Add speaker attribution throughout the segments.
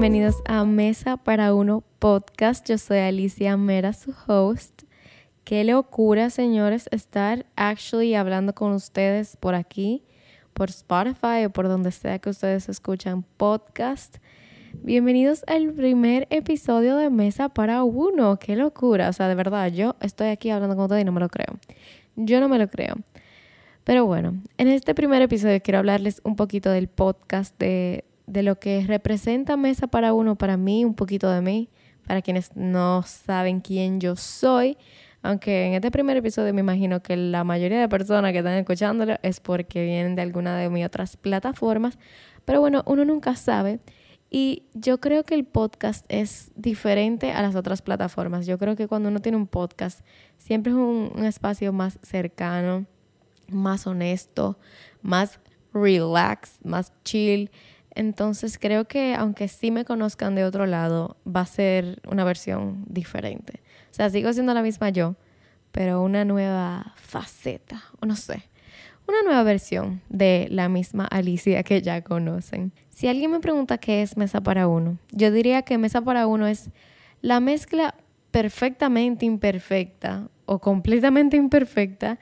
Speaker 1: bienvenidos a Mesa para Uno podcast. Yo soy Alicia Mera, su host. Qué locura, señores, estar actually hablando con ustedes por aquí, por Spotify o por donde sea que ustedes escuchan podcast. Bienvenidos al primer episodio de Mesa para Uno. Qué locura. O sea, de verdad, yo estoy aquí hablando con ustedes y no me lo creo. Yo no me lo creo. Pero bueno, en este primer episodio quiero hablarles un poquito del podcast, de, de lo que representa Mesa para Uno para mí, un poquito de mí, para quienes no saben quién yo soy. Aunque en este primer episodio me imagino que la mayoría de personas que están escuchándolo es porque vienen de alguna de mis otras plataformas. Pero bueno, uno nunca sabe. Y yo creo que el podcast es diferente a las otras plataformas. Yo creo que cuando uno tiene un podcast, siempre es un, un espacio más cercano, más honesto, más relax, más chill. Entonces creo que aunque sí me conozcan de otro lado, va a ser una versión diferente. O sea, sigo siendo la misma yo, pero una nueva faceta, o no sé, una nueva versión de la misma Alicia que ya conocen. Si alguien me pregunta qué es Mesa para Uno, yo diría que Mesa para Uno es la mezcla perfectamente imperfecta o completamente imperfecta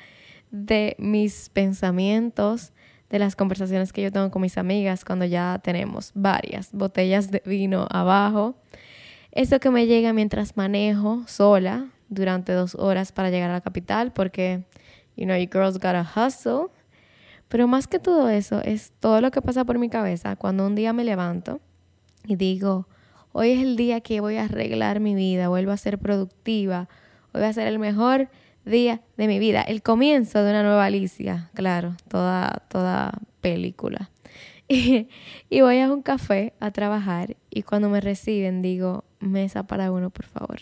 Speaker 1: de mis pensamientos, de las conversaciones que yo tengo con mis amigas cuando ya tenemos varias botellas de vino abajo. Eso que me llega mientras manejo sola durante dos horas para llegar a la capital porque, you know, you girls gotta hustle. Pero más que todo eso es todo lo que pasa por mi cabeza cuando un día me levanto y digo, hoy es el día que voy a arreglar mi vida, vuelvo a ser productiva, va a ser el mejor día de mi vida, el comienzo de una nueva Alicia, claro, toda, toda película. Y, y, voy a un café a trabajar y cuando me reciben digo, mesa para uno, por favor.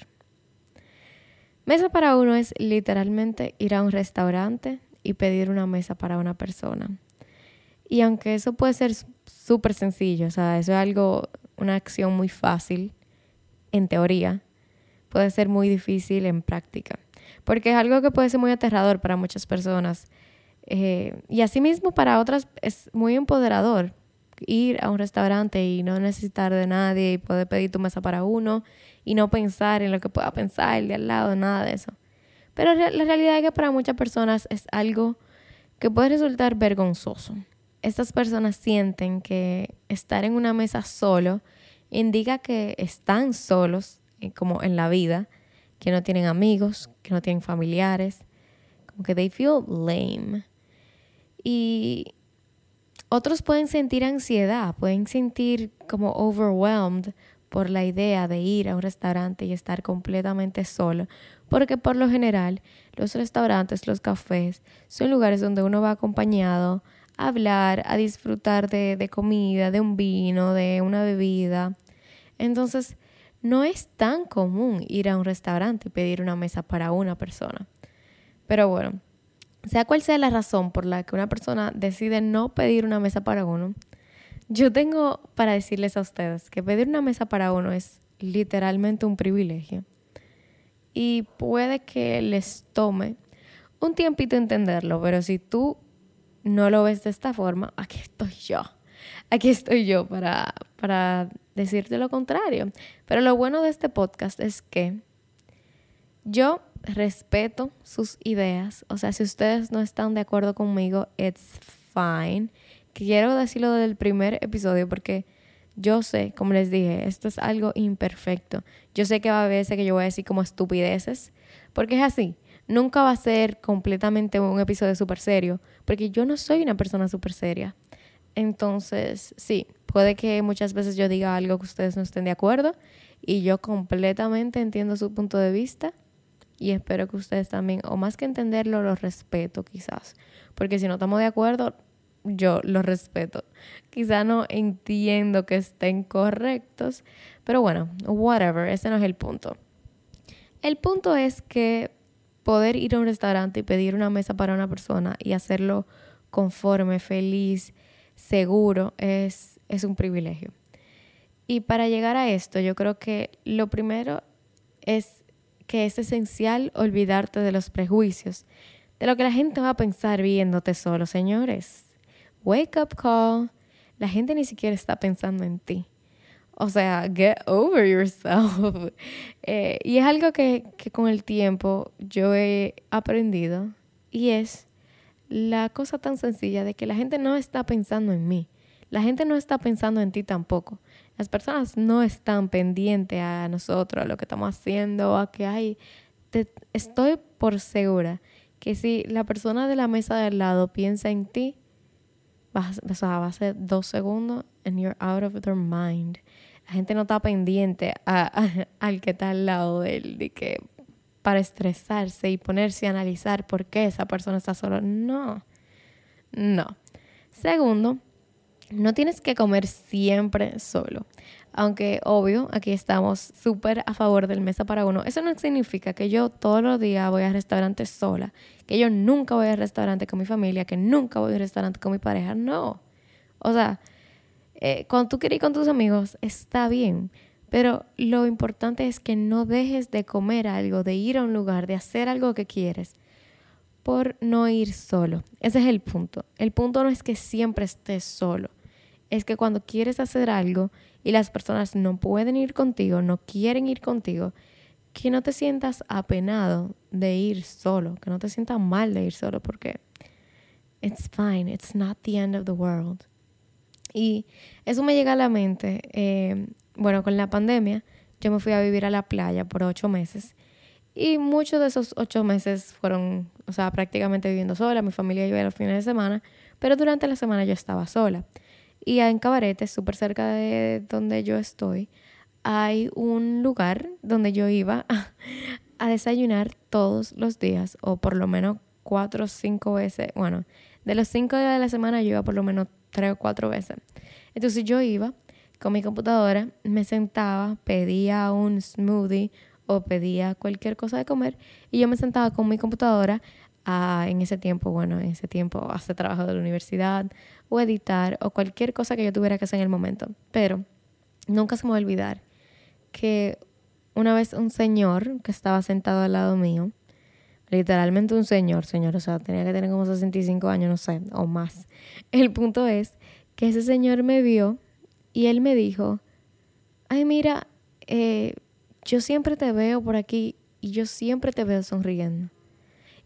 Speaker 1: Mesa para uno es literalmente ir a un restaurante y pedir una mesa para una persona. Y aunque eso puede ser súper sencillo, o sea, eso es algo, una acción muy fácil en teoría, puede ser muy difícil en práctica porque es algo que puede ser muy aterrador para muchas personas. Eh, y asimismo para otras es muy empoderador ir a un restaurante y no necesitar de nadie y poder pedir tu mesa para uno y no pensar en lo que pueda pensar el de al lado, nada de eso. Pero la realidad es que para muchas personas es algo que puede resultar vergonzoso. Estas personas sienten que estar en una mesa solo indica que están solos, eh, como en la vida, que no tienen amigos, que no tienen familiares, como que they feel lame. Y otros pueden sentir ansiedad, pueden sentir como overwhelmed por la idea de ir a un restaurante y estar completamente solo, porque por lo general los restaurantes, los cafés, son lugares donde uno va acompañado a hablar, a disfrutar de, de comida, de un vino, de una bebida. Entonces, no es tan común ir a un restaurante y pedir una mesa para una persona. Pero bueno, sea cual sea la razón por la que una persona decide no pedir una mesa para uno, yo tengo para decirles a ustedes que pedir una mesa para uno es literalmente un privilegio. Y puede que les tome un tiempito entenderlo, pero si tú no lo ves de esta forma, aquí estoy yo. Aquí estoy yo para, para decirte lo contrario. Pero lo bueno de este podcast es que yo respeto sus ideas. O sea, si ustedes no están de acuerdo conmigo, it's fine. Quiero decirlo desde el primer episodio porque yo sé, como les dije, esto es algo imperfecto. Yo sé que va a haber veces que yo voy a decir como estupideces, porque es así. Nunca va a ser completamente un episodio súper serio, porque yo no soy una persona súper seria. Entonces, sí, puede que muchas veces yo diga algo que ustedes no estén de acuerdo y yo completamente entiendo su punto de vista y espero que ustedes también, o más que entenderlo, lo respeto quizás, porque si no estamos de acuerdo, yo lo respeto. Quizá no entiendo que estén correctos, pero bueno, whatever, ese no es el punto. El punto es que poder ir a un restaurante y pedir una mesa para una persona y hacerlo conforme, feliz, seguro es, es un privilegio. Y para llegar a esto, yo creo que lo primero es que es esencial olvidarte de los prejuicios, de lo que la gente va a pensar viéndote solo, señores. Wake up call. La gente ni siquiera está pensando en ti. O sea, get over yourself. Eh, y es algo que, que con el tiempo yo he aprendido y es la cosa tan sencilla de que la gente no está pensando en mí. La gente no está pensando en ti tampoco. Las personas no están pendientes a nosotros, a lo que estamos haciendo, a que hay... estoy por segura que si la persona de la mesa de al lado piensa en ti, va, va a ser dos segundos and you're out of their mind. La gente no está pendiente al que está al lado de él, de que para estresarse y ponerse a analizar por qué esa persona está solo. No, no. Segundo, no tienes que comer siempre solo. Aunque obvio, aquí estamos súper a favor del mesa para uno. Eso no significa que yo todos los días voy al restaurante sola, que yo nunca voy al restaurante con mi familia, que nunca voy al restaurante con mi pareja. No. O sea, eh, cuando tú quieres ir con tus amigos, está bien. Pero lo importante es que no dejes de comer algo, de ir a un lugar, de hacer algo que quieres por no ir solo. Ese es el punto. El punto no es que siempre estés solo es que cuando quieres hacer algo y las personas no pueden ir contigo, no quieren ir contigo, que no te sientas apenado de ir solo, que no te sientas mal de ir solo, porque it's fine, it's not the end of the world. Y eso me llega a la mente, eh, bueno, con la pandemia, yo me fui a vivir a la playa por ocho meses y muchos de esos ocho meses fueron, o sea, prácticamente viviendo sola, mi familia iba a los fines de semana, pero durante la semana yo estaba sola. Y en Cabarete, súper cerca de donde yo estoy, hay un lugar donde yo iba a, desayunar todos los días, o por lo menos cuatro o cinco veces. Bueno, de los cinco días de la semana yo iba por lo menos tres o cuatro veces. Entonces yo iba con mi computadora, me sentaba, pedía un smoothie o pedía cualquier cosa de comer y yo me sentaba con mi computadora en ese tiempo, bueno, en ese tiempo hacer trabajo de la universidad o editar o cualquier cosa que yo tuviera que hacer en el momento. Pero nunca se me va a olvidar que una vez un señor que estaba sentado al lado mío, literalmente un señor, señor, o sea, tenía que tener como 65 años, no sé, o más. El punto es que ese señor me vio y él me dijo, ay, mira, eh, yo siempre te veo por aquí y yo siempre te veo sonriendo.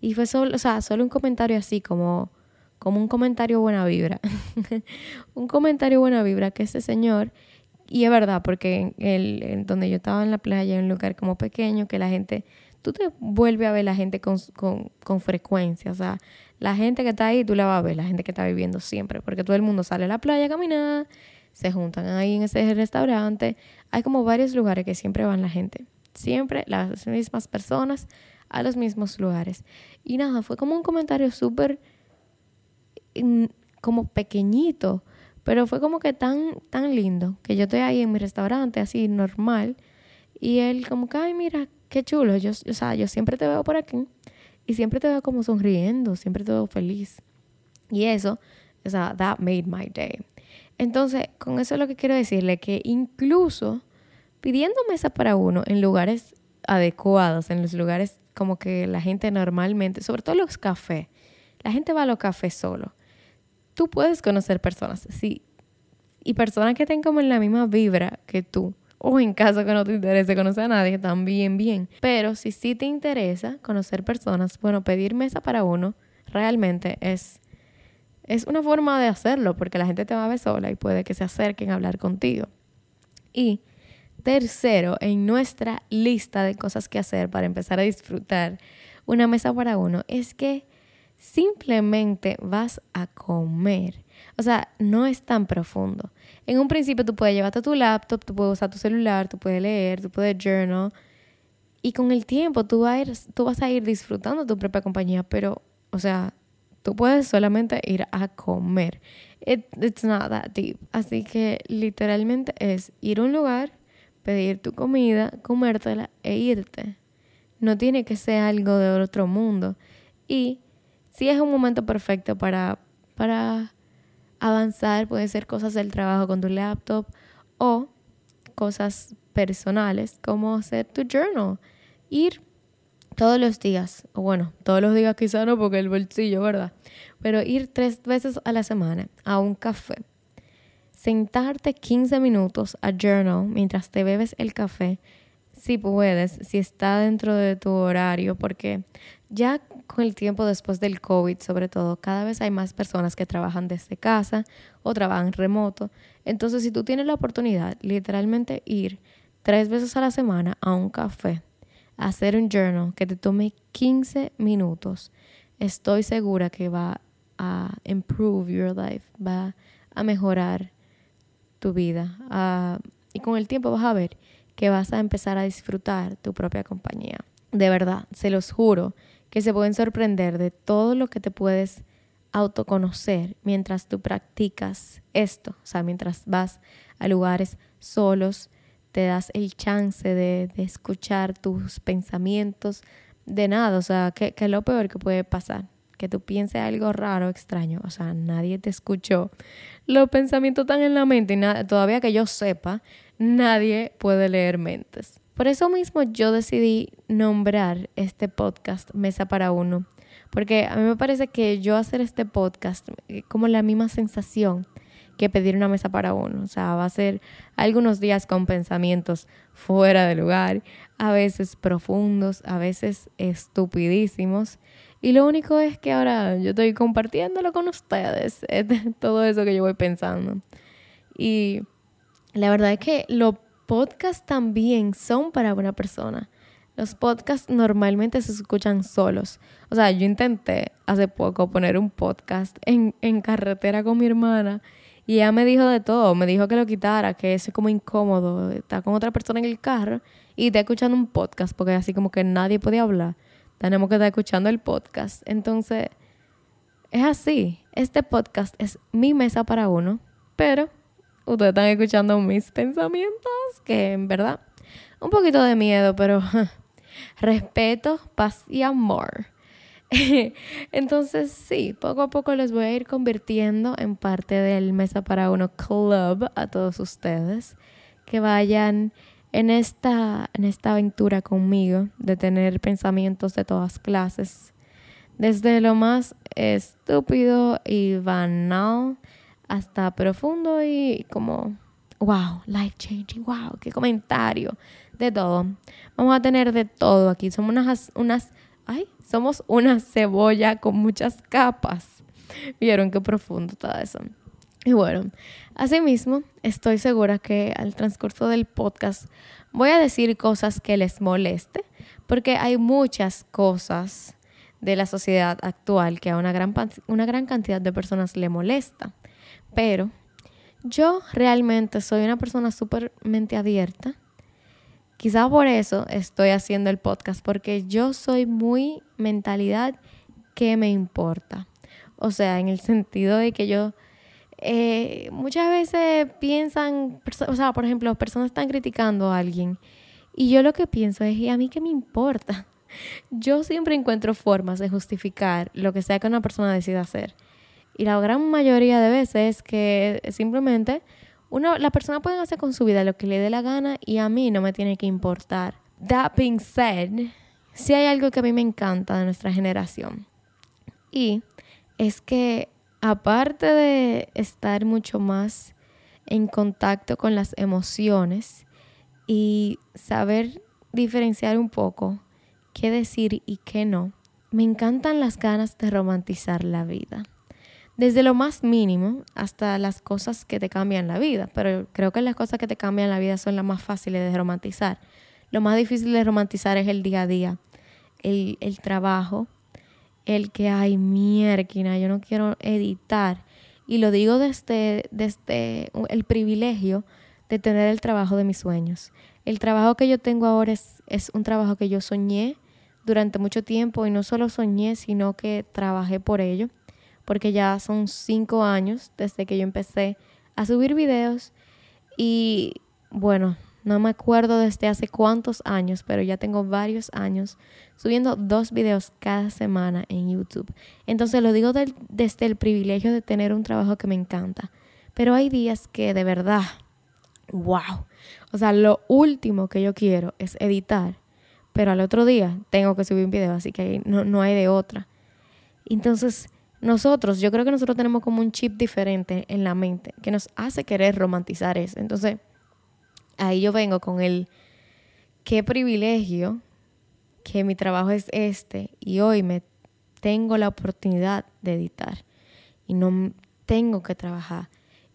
Speaker 1: Y fue solo, o sea, solo un comentario así, como, como un comentario buena vibra. un comentario buena vibra que ese señor, y es verdad, porque el, en donde yo estaba en la playa, en un lugar como pequeño, que la gente, tú te vuelves a ver la gente con, con, con frecuencia, o sea, la gente que está ahí, tú la vas a ver, la gente que está viviendo siempre, porque todo el mundo sale a la playa a se juntan ahí en ese restaurante, hay como varios lugares que siempre van la gente, siempre las mismas personas a los mismos lugares. Y nada, fue como un comentario súper como pequeñito, pero fue como que tan, tan lindo, que yo estoy ahí en mi restaurante, así normal, y él como que, ay, mira, qué chulo, yo, o sea, yo siempre te veo por aquí, y siempre te veo como sonriendo, siempre te veo feliz. Y eso, o sea, that made my day. Entonces, con eso es lo que quiero decirle, que incluso pidiendo mesa para uno en lugares adecuados, en los lugares como que la gente normalmente, sobre todo los cafés, la gente va a los cafés solo. Tú puedes conocer personas, sí, y personas que estén como en la misma vibra que tú. O en caso que no te interese conocer a nadie, también bien. Pero si sí te interesa conocer personas, bueno, pedir mesa para uno realmente es, es una forma de hacerlo, porque la gente te va a ver sola y puede que se acerquen a hablar contigo. Y Tercero, en nuestra lista de cosas que hacer para empezar a disfrutar una mesa para uno, es que simplemente vas a comer. O sea, no es tan profundo. En un principio tú puedes llevarte tu laptop, tú puedes usar tu celular, tú puedes leer, tú puedes journal. Y con el tiempo tú, vas a ir, tú vas a ir disfrutando tu propia compañía, pero, o sea, tú puedes solamente ir a comer. it's not that deep. Así que literalmente es ir a un lugar, pedir tu comida, comértela e irte. No tiene que ser algo de otro mundo. Y si es un momento perfecto para, para avanzar, puede ser cosas del trabajo con tu laptop o cosas personales como hacer tu journal. Ir todos los días, o bueno, todos los días quizá no porque el bolsillo, ¿verdad? Pero ir tres veces a la semana a un café sentarte 15 minutos a journal mientras te bebes el café, si puedes, si está dentro de tu horario, porque ya con el tiempo después del COVID, sobre todo, cada vez hay más personas que trabajan desde casa o trabajan remoto. Entonces, si tú tienes la oportunidad, literalmente ir tres veces a la semana a un café, hacer un journal que te tome 15 minutos, estoy segura que va a improve your life, va a mejorar tu vida. y con el tiempo vas a ver que vas a empezar a disfrutar tu propia compañía. De verdad, se los juro que se pueden sorprender de todo lo que te puedes autoconocer mientras tú practicas esto, o sea, mientras vas a lugares solos, te das el chance de, escuchar tus pensamientos, de nada, o sea, que, es lo peor que puede pasar, que tú pienses algo raro, extraño, o sea, nadie te escuchó, los pensamientos están en la mente y todavía que yo sepa, nadie puede leer mentes. Por eso mismo yo decidí nombrar este podcast Mesa para Uno, porque a mí me parece que yo hacer este podcast eh, como la misma sensación que pedir una mesa para uno. O sea, va a ser algunos días con pensamientos fuera de lugar, a veces profundos, a veces estupidísimos. Y lo único es que ahora yo estoy compartiéndolo con ustedes, todo eso que yo voy pensando. Y la verdad es que lo podcasts también son para una persona. Los podcasts normalmente se escuchan solos. O sea, yo intenté hace poco poner un podcast en, en carretera con mi hermana y ella me dijo de todo. Me dijo que lo quitara, que es como incómodo. Está con otra persona en el carro y está escuchando un podcast porque así como que nadie puede hablar. Tenemos que estar escuchando el podcast. Entonces, es así. Este podcast es mi mesa para uno, pero ustedes están escuchando mis pensamientos, que en verdad, un poquito de miedo, pero respeto, paz y amor. Entonces, sí, poco a poco les voy a ir convirtiendo en parte del Mesa para Uno Club a todos ustedes que vayan en esta, en esta aventura conmigo de tener pensamientos de todas clases, desde lo más estúpido y banal hasta profundo y como, wow, life changing, wow, qué comentario, de todo. Vamos a tener de todo aquí. Somos unas, unas, ay, somos una cebolla con muchas capas. Vieron qué profundo todo eso. Y bueno, asimismo, estoy segura que al transcurso del podcast voy a decir cosas que les moleste, porque hay muchas cosas de la sociedad actual que a una gran, una gran cantidad de personas le molesta. Pero yo realmente soy una persona súper mente abierta. Quizá por eso estoy haciendo el podcast, porque yo soy muy mentalidad que me importa. O sea, en el sentido de que yo eh, muchas veces piensan, o sea, por ejemplo, personas están criticando a alguien y yo lo que pienso es, ¿y a mí qué me importa? Yo siempre encuentro formas de justificar lo que sea que una persona decida hacer. Y la gran mayoría de veces es que simplemente uno, la persona puede hacer con su vida lo que le dé la gana y a mí no me tiene que importar. That being said, sí hay algo que a mí me encanta de nuestra generación. Y es que aparte de estar mucho más en contacto con las emociones y saber diferenciar un poco qué decir y qué no, me encantan las ganas de romantizar la vida desde lo más mínimo hasta las cosas que te cambian la vida. Pero creo que las cosas que te cambian la vida son las más fáciles de romantizar. Lo más difícil de romantizar es el día a día, el, trabajo, el que hay mierda, yo no quiero editar. Y lo digo desde, desde el privilegio de tener el trabajo de mis sueños. El trabajo que yo tengo ahora es, es un trabajo que yo soñé durante mucho tiempo y no solo soñé, sino que trabajé por ello porque ya son cinco años desde que yo empecé a subir videos y bueno, no me acuerdo desde hace cuántos años, pero ya tengo varios años subiendo dos videos cada semana en YouTube. Entonces lo digo desde el privilegio de tener un trabajo que me encanta. Pero hay días que de verdad, wow. O sea, lo último que yo quiero es editar, pero al otro día tengo que subir un video, así que no, no hay de otra. Entonces, nosotros, yo creo que nosotros tenemos como un chip diferente en la mente que nos hace querer romantizar eso. Entonces, ahí yo vengo con el qué privilegio que mi trabajo es este y hoy me tengo la oportunidad de editar. Y no tengo que trabajar.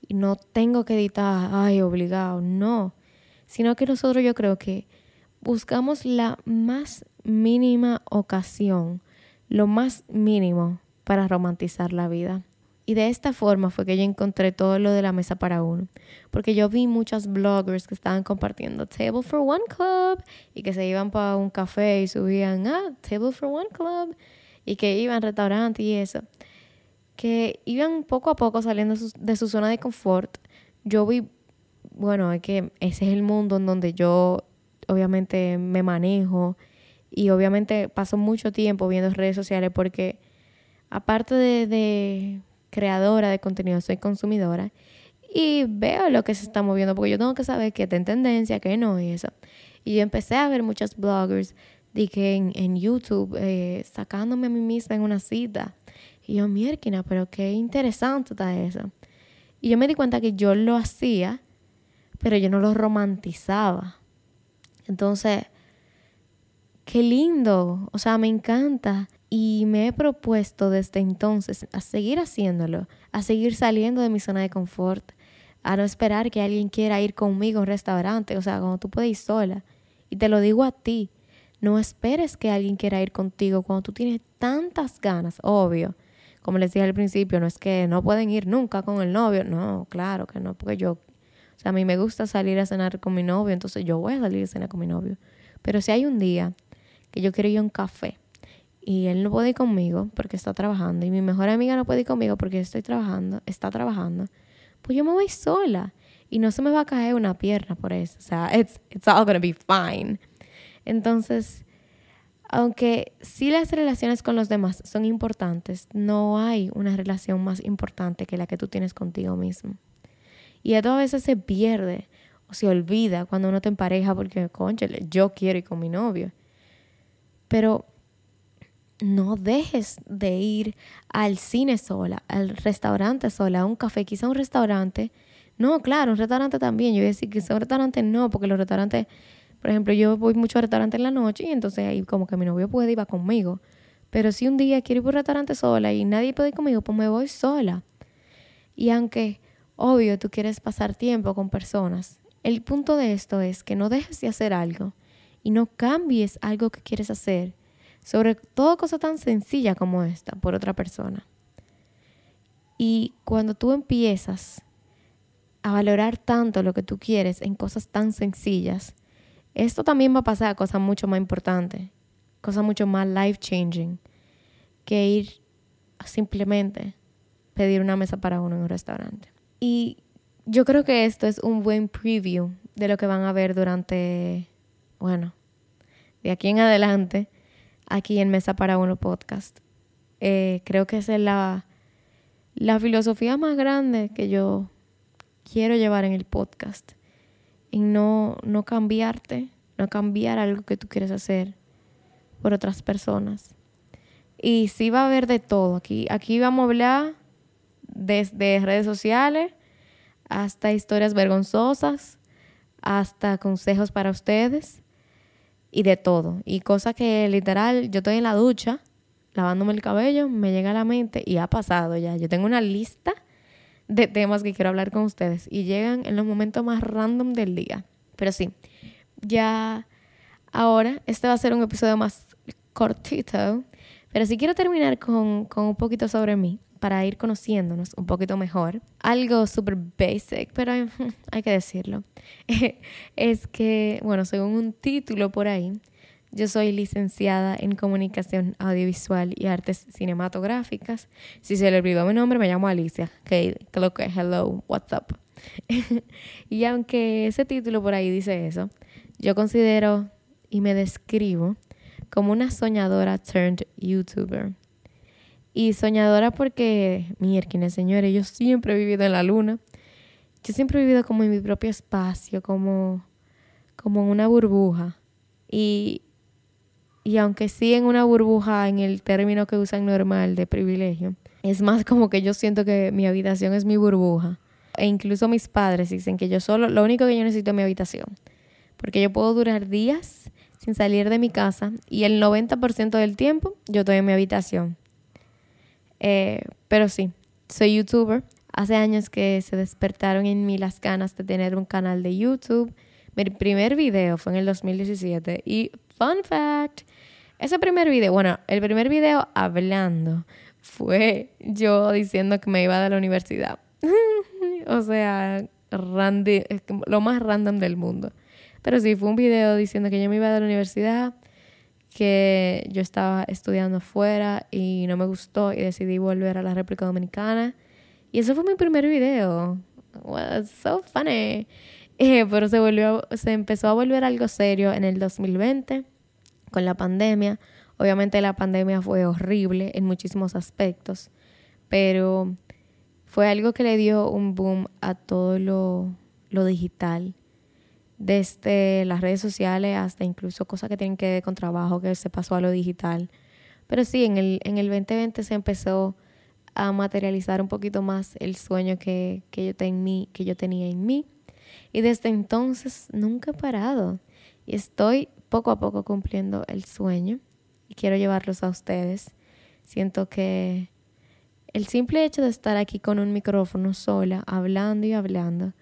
Speaker 1: Y no tengo que editar, ay, obligado, no, sino que nosotros yo creo que buscamos la más mínima ocasión, lo más mínimo para romantizar la vida. Y de esta forma fue que yo encontré todo lo de la mesa para uno. Porque yo vi muchas bloggers que estaban compartiendo Table for One Club y que se iban para un café y subían, ah, Table for One Club y que iban al restaurante y eso. Que iban poco a poco saliendo de su zona de confort. Yo vi, bueno, es que ese es el mundo en donde yo obviamente me manejo y obviamente paso mucho tiempo viendo redes sociales porque aparte de creadora de contenido, soy consumidora y veo lo que se está moviendo porque yo tengo que saber qué está en tendencia, qué no y eso. Y yo empecé a ver muchos bloggers en, YouTube eh, sacándome a mí misma en una cita. Y yo, mierda, pero qué interesante está eso. Y yo me di cuenta que yo lo hacía, pero yo no lo romantizaba. Entonces, qué lindo, o sea, me encanta y me he propuesto desde entonces a seguir haciéndolo, a seguir saliendo de mi zona de confort, a no esperar que alguien quiera ir conmigo a un restaurante, o sea, cuando tú puedes ir sola. Y te lo digo a ti, no esperes que alguien quiera ir contigo cuando tú tienes tantas ganas, obvio. Como les dije al principio, no es que no pueden ir nunca con el novio, no, claro que no, porque yo, o sea, a mí me gusta salir a cenar con mi novio, entonces yo voy a salir a cenar con mi novio. Pero si hay un día que yo quiero ir a un café, y él no puede ir conmigo porque está trabajando y mi mejor amiga no puede ir conmigo porque estoy trabajando, está trabajando, pues yo me voy sola y no se me va a caer una pierna por eso. O sea, it's, it's all gonna be fine. Entonces, aunque sí las relaciones con los demás son importantes, no hay una relación más importante que la que tú tienes contigo mismo. Y esto a veces se pierde o se olvida cuando uno te empareja porque, conchale, yo quiero ir con mi novio. Pero no dejes de ir al cine sola, al restaurante sola, a un café, quizá un restaurante. No, claro, un restaurante también. Yo voy a decir que un restaurante no, porque los restaurantes, por ejemplo, yo voy mucho a restaurantes en la noche y entonces ahí como que mi novio puede ir conmigo. Pero si un día quiero ir por un restaurante sola y nadie puede ir conmigo, pues me voy sola. Y aunque, obvio, tú quieres pasar tiempo con personas, el punto de esto es que no dejes de hacer algo y no cambies algo que quieres hacer sobre todo cosa tan sencilla como esta por otra persona. Y cuando tú empiezas a valorar tanto lo que tú quieres en cosas tan sencillas, esto también va a pasar a cosas mucho más importantes, cosas mucho más life changing que ir a simplemente pedir una mesa para uno en un restaurante. Y yo creo que esto es un buen preview de lo que van a ver durante, bueno, de aquí en adelante aquí en Mesa para Uno Podcast. Eh, creo que es la, la filosofía más grande que yo quiero llevar en el podcast. Y no, no cambiarte, no cambiar algo que tú quieres hacer por otras personas. Y sí va a haber de todo. Aquí, aquí vamos a hablar desde redes sociales hasta historias vergonzosas, hasta consejos para ustedes y de todo. Y cosas que literal, yo estoy en la ducha, lavándome el cabello, me llega a la mente y ha pasado ya. Yo tengo una lista de temas que quiero hablar con ustedes y llegan en los momentos más random del día. Pero sí, ya ahora este va a ser un episodio más cortito, pero sí quiero terminar con, con un poquito sobre mí para ir conociéndonos un poquito mejor. Algo súper basic, pero hay, que decirlo. es que, bueno, según un título por ahí, yo soy licenciada en comunicación audiovisual y artes cinematográficas. Si se le olvidó mi nombre, me llamo Alicia. Okay, creo que hello, what's up. y aunque ese título por ahí dice eso, yo considero y me describo como una soñadora turned YouTuber. Y soñadora porque, miércoles, señores, yo siempre he vivido en la luna. Yo siempre he vivido como en mi propio espacio, como, como en una burbuja. Y, y aunque sí en una burbuja, en el término que usan normal de privilegio, Es más como que yo siento que mi habitación es mi burbuja. E incluso mis padres dicen que yo solo, lo único que yo necesito es mi habitación. Porque yo puedo durar días sin salir de mi casa y el 90% del tiempo yo estoy en mi habitación. Eh, pero sí, soy youtuber. Hace años que se despertaron en mí las ganas de tener un canal de YouTube. Mi primer video fue en el 2017 y fun fact, ese primer video, bueno, el primer video hablando fue yo diciendo que me iba de la universidad. o sea, lo más random del mundo. Pero sí, fue un video diciendo que yo me iba de la universidad, que yo estaba estudiando afuera y no me gustó y decidí volver a la República Dominicana. Y ese fue mi primer video. Was so funny. Eh, pero se volvió, se empezó a volver algo serio en el 2020 con la pandemia. Obviamente la pandemia fue horrible en muchísimos aspectos, pero fue algo que le dio un boom a todo lo, lo digital, desde las redes sociales hasta incluso cosas que tienen que ver con trabajo, que se pasó a lo digital. Pero sí, en el, en el 2020 se empezó a materializar un poquito más el sueño que, que, yo, ten, que yo tenía en mí. Y desde entonces nunca he parado. Y estoy poco a poco cumpliendo el sueño y quiero llevarlos a ustedes. Siento que el simple hecho de estar aquí con un micrófono sola, hablando y hablando,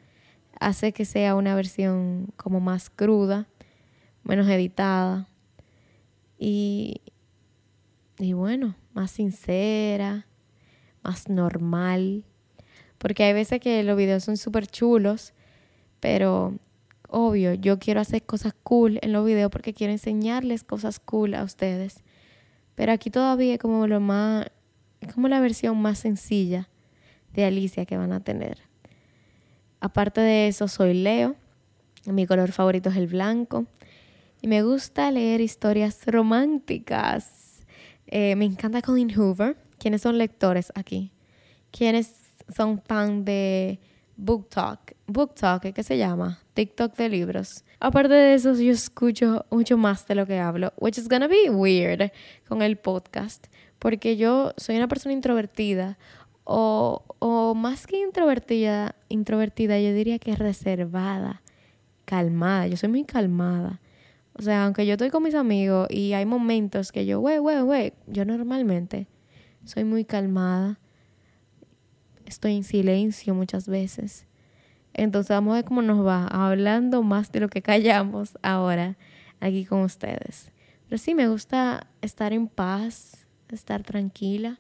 Speaker 1: hace que sea una versión como más cruda, menos editada y, y bueno, más sincera, más normal. Porque hay veces que los videos son súper chulos, pero obvio, yo quiero hacer cosas cool en los videos porque quiero enseñarles cosas cool a ustedes. Pero aquí todavía es como lo más, como la versión más sencilla de Alicia que van a tener. Aparte de eso, soy Leo. Mi color favorito es el blanco. Y me gusta leer historias románticas. Eh, me encanta Colin Hoover. ¿Quiénes son lectores aquí? ¿Quiénes son fan de Book Talk. Book Talk, ¿qué se llama? TikTok de libros. Aparte de eso, yo escucho mucho más de lo que hablo, which is gonna be weird con el podcast, porque yo soy una persona introvertida o, o más que introvertida, introvertida, yo diría que reservada, calmada. Yo soy muy calmada. O sea, aunque yo estoy con mis amigos y hay momentos que yo, wey, wey, wey, yo normalmente soy muy calmada estoy en silencio muchas veces. Entonces vamos a ver cómo nos va hablando más de lo que callamos ahora aquí con ustedes. Pero sí, me gusta estar en paz, estar tranquila.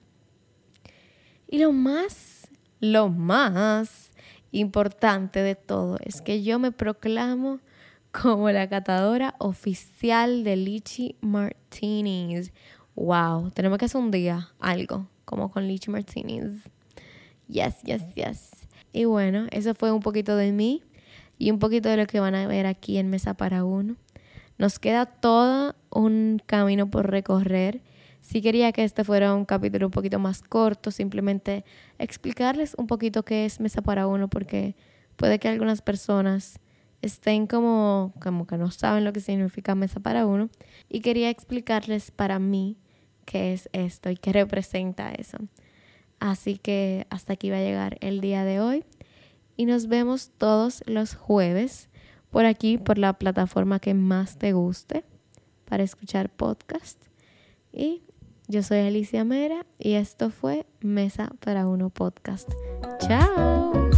Speaker 1: Y lo más, lo más importante de todo es que yo me proclamo como la catadora oficial de Lichi Martinis. Wow, tenemos que hacer un día algo como con Lichi Martinis. Yes, yes, yes. Y bueno, eso fue un poquito de mí y un poquito de lo que van a ver aquí en Mesa para Uno. Nos queda todo un camino por recorrer. Sí quería que este fuera un capítulo un poquito más corto, simplemente explicarles un poquito qué es Mesa para Uno, porque puede que algunas personas estén como, como que no saben lo que significa Mesa para Uno. Y quería explicarles para mí qué es esto y qué representa eso. Así que hasta aquí va a llegar el día de hoy y nos vemos todos los jueves por aquí, por la plataforma que más te guste para escuchar podcast. Y yo soy Alicia Mera y esto fue Mesa para Uno Podcast. Chao.